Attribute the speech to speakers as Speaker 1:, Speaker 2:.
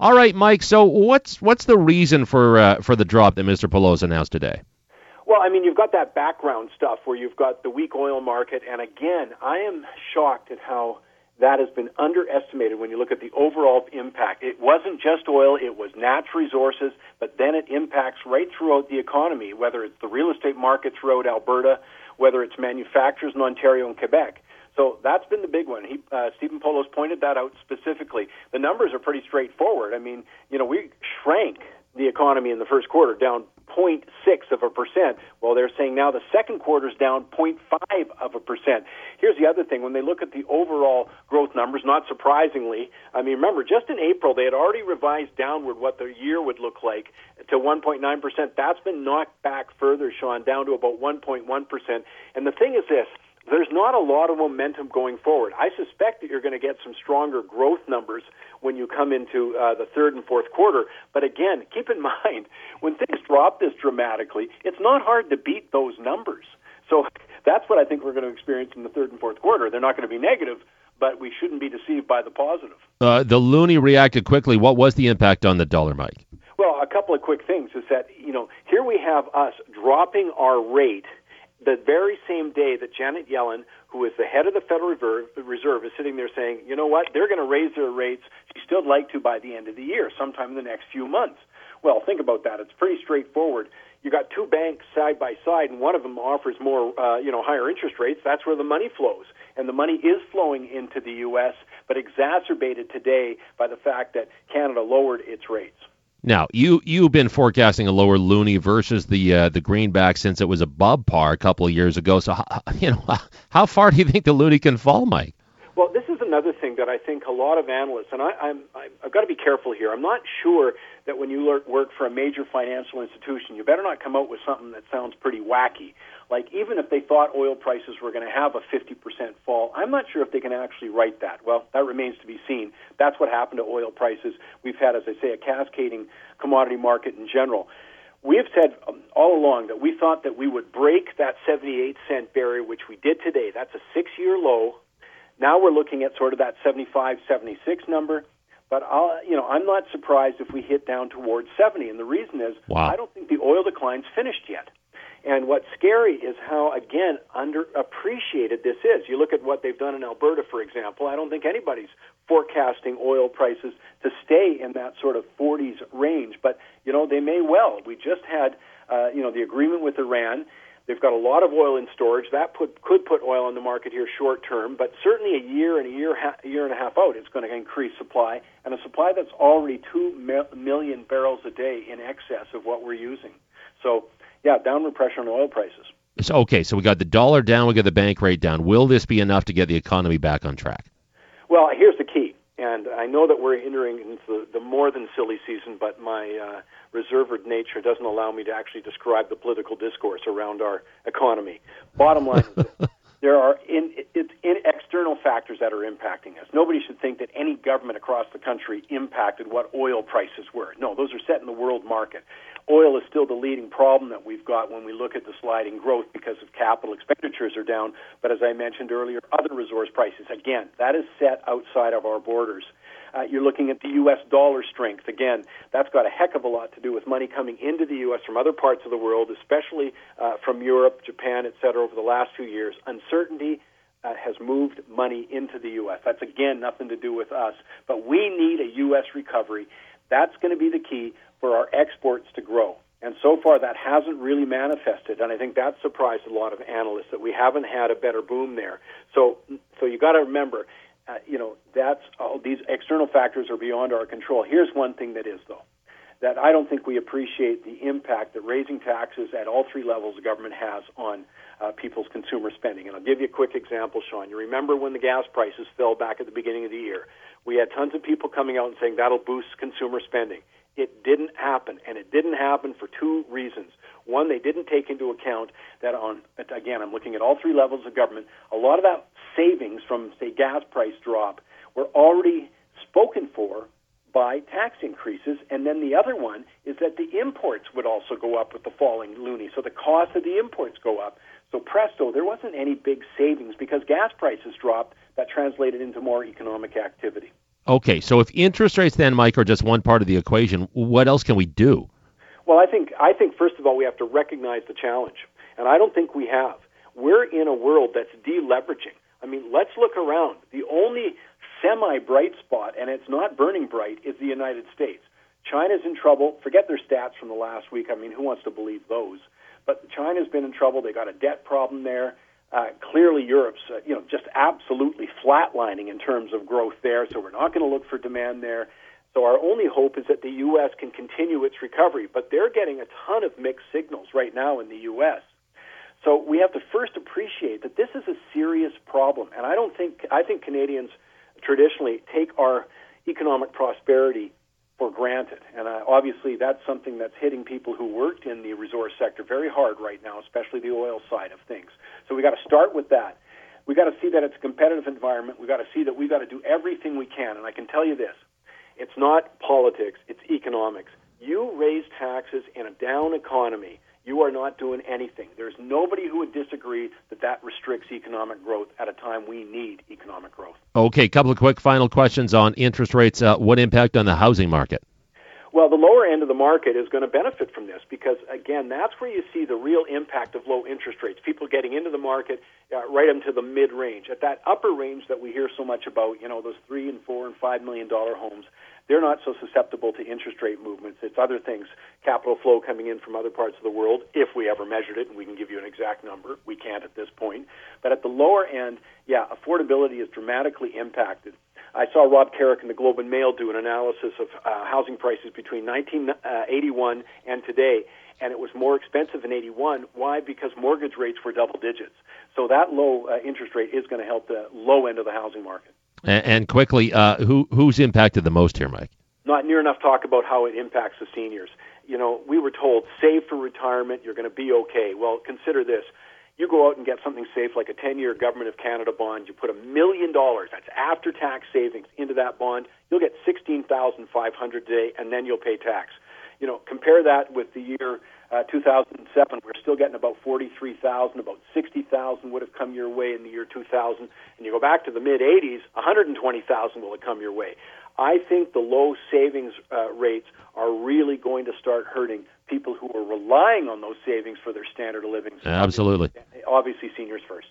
Speaker 1: All right, Mike. So what's what's the reason for uh, for the drop that Mr. Poloz announced today?
Speaker 2: Well, I mean, you've got that background stuff where you've got the weak oil market, and again, I am shocked at how that has been underestimated when you look at the overall impact. It wasn't just oil, it was natural resources, but then it impacts right throughout the economy, whether it's the real estate market throughout Alberta, whether it's manufacturers in Ontario and Quebec. So that's been the big one. He, uh, Stephen Poloz pointed that out specifically. The numbers are pretty straightforward. I mean, you know, we shrank the economy in the first quarter down 0.6 of a percent. Well, they're saying now the second quarter is down 0.5 of a percent. Here's the other thing: when they look at the overall growth numbers, not surprisingly, I mean, remember, just in April they had already revised downward what the year would look like to 1.9 percent. That's been knocked back further, Sean, down to about 1.1 percent. And the thing is this: there's not a lot of momentum going forward. I suspect that you're going to get some stronger growth numbers when you come into uh, the third and fourth quarter. But again, keep in mind, when things drop this dramatically, it's not hard to beat those numbers. So that's what I think we're going to experience in the third and fourth quarter. They're not going to be negative, but we shouldn't be deceived by the positive.
Speaker 1: Uh, the loonie reacted quickly. What was the impact on the dollar, Mike?
Speaker 2: Well, a couple of quick things is that, you know, here we have us dropping our rate – the very same day that Janet Yellen, who is the head of the Federal Reserve, is sitting there saying, you know what, they're going to raise their rates. She still like to by the end of the year, sometime in the next few months. Well, think about that. It's pretty straightforward. You got two banks side by side, and one of them offers more, uh, you know, higher interest rates. That's where the money flows, and the money is flowing into the U.S., but exacerbated today by the fact that Canada lowered its rates.
Speaker 1: Now, you you've been forecasting a lower loonie versus the uh, the greenback since it was above par a couple of years ago. So, you know, how far do you think the loonie can fall, Mike?
Speaker 2: Well, this is another thing that I think a lot of analysts, and I, I'm, I've got to be careful here. I'm not sure that when you work for a major financial institution, you better not come out with something that sounds pretty wacky. Like even if they thought oil prices were going to have a 50% fall, I'm not sure if they can actually write that. Well, that remains to be seen. That's what happened to oil prices. We've had, as I say, a cascading commodity market in general. We have said um, all along that we thought that we would break that 78 cent barrier, which we did today. That's a six year low. Now we're looking at sort of that 75, 76 number. But I'll, you know, I'm not surprised if we hit down towards 70. And the reason is
Speaker 1: wow.
Speaker 2: I don't think the oil decline's finished yet. And what's scary is how, again, underappreciated this is. You look at what they've done in Alberta, for example. I don't think anybody's forecasting oil prices to stay in that sort of 40s range, but you know they may well. We just had, uh, you know, the agreement with Iran. They've got a lot of oil in storage. That put, could put oil on the market here short term, but certainly a year and a year, ha- year and a half out, it's going to increase supply, and a supply that's already two million barrels a day in excess of what we're using. So yeah, downward pressure on oil prices.
Speaker 1: So, okay, so we got the dollar down, we got the bank rate down. Will this be enough to get the economy back on track?
Speaker 2: Well, here's the key, and I know that we're entering into the, the more than silly season, but my uh, reserved nature doesn't allow me to actually describe the political discourse around our economy. Bottom line is there are in, in, external factors that are impacting us. Nobody should think that any government across the country impacted what oil prices were. No, those are set in the world market. Oil is still the leading problem that we've got when we look at the sliding growth because of capital expenditures are down. But as I mentioned earlier, other resource prices, again, that is set outside of our borders. Uh, you're looking at the U.S. dollar strength. Again, that's got a heck of a lot to do with money coming into the U.S. from other parts of the world, especially uh, from Europe, Japan, et cetera, over the last few years. Uncertainty uh, has moved money into the U.S. That's, again, nothing to do with us. But we need a U.S. recovery. That's going to be the key for our exports to grow. And so far, that hasn't really manifested, and I think that surprised a lot of analysts that we haven't had a better boom there. So, so you got to remember, uh, you know, that's all these external factors are beyond our control. Here's one thing that is, though, that I don't think we appreciate the impact that raising taxes at all three levels of government has on uh, people's consumer spending. And I'll give you a quick example, Sean. You remember when the gas prices fell back at the beginning of the year? We had tons of people coming out and saying that'll boost consumer spending. It didn't happen, and it didn't happen for two reasons. One, they didn't take into account that on, again, I'm looking at all three levels of government, a lot of that savings from, say, gas price drop were already spoken for by tax increases. And then the other one is that the imports would also go up with the falling loonie. So the cost of the imports go up. So presto, there wasn't any big savings because gas prices dropped that translated into more economic activity.
Speaker 1: Okay, so if interest rates then, Mike, are just one part of the equation, what else can we do?
Speaker 2: Well, I think I think first of all we have to recognize the challenge, and I don't think we have. We're in a world that's deleveraging. I mean, let's look around. The only semi bright spot, and it's not burning bright, is the United States. China's in trouble. Forget their stats from the last week. I mean, who wants to believe those? But China's been in trouble. They got a debt problem there. Uh, clearly, Europe's uh, you know just absolutely flatlining in terms of growth there. So we're not going to look for demand there. So our only hope is that the U.S. can continue its recovery. But they're getting a ton of mixed signals right now in the U.S. So we have to first appreciate that this is a serious problem, and I don't think I think Canadians traditionally take our economic prosperity for granted. And uh, obviously, that's something that's hitting people who worked in the resource sector very hard right now, especially the oil side of things. So we got to start with that. We got to see that it's a competitive environment. We got to see that we got to do everything we can. And I can tell you this: it's not politics; it's economics. You raise taxes in a down economy you are not doing anything. There's nobody who would disagree that that restricts economic growth at a time we need economic growth.
Speaker 1: Okay, couple of quick final questions on interest rates. Uh, what impact on the housing market?
Speaker 2: Well, the lower end of the market is going to benefit from this because, again, that's where you see the real impact of low interest rates. People getting into the market uh, right into the mid range. At that upper range that we hear so much about, you know, those three and four and five million dollar homes, they're not so susceptible to interest rate movements. It's other things, capital flow coming in from other parts of the world, if we ever measured it, and we can give you an exact number. We can't at this point. But at the lower end, yeah, affordability is dramatically impacted. I saw Rob Carrick in the Globe and Mail do an analysis of uh, housing prices between 1981 uh, and today, and it was more expensive in 81. Why? Because mortgage rates were double digits. So that low uh, interest rate is going to help the low end of the housing market.
Speaker 1: And, and quickly, uh, who who's impacted the most here, Mike?
Speaker 2: Not near enough talk about how it impacts the seniors. You know, we were told save for retirement, you're going to be okay. Well, consider this. You go out and get something safe like a 10 year Government of Canada bond, you put a million dollars, that's after tax savings, into that bond, you'll get 16500 a day, and then you'll pay tax. You know, compare that with the year uh, 2007, we're still getting about 43,000, about 60,000 would have come your way in the year 2000. And you go back to the mid 80s, 120,000 will have come your way. I think the low savings uh, rates are really going to start hurting people who are relying on those savings for their standard of living.
Speaker 1: Absolutely.
Speaker 2: Obviously, obviously seniors first.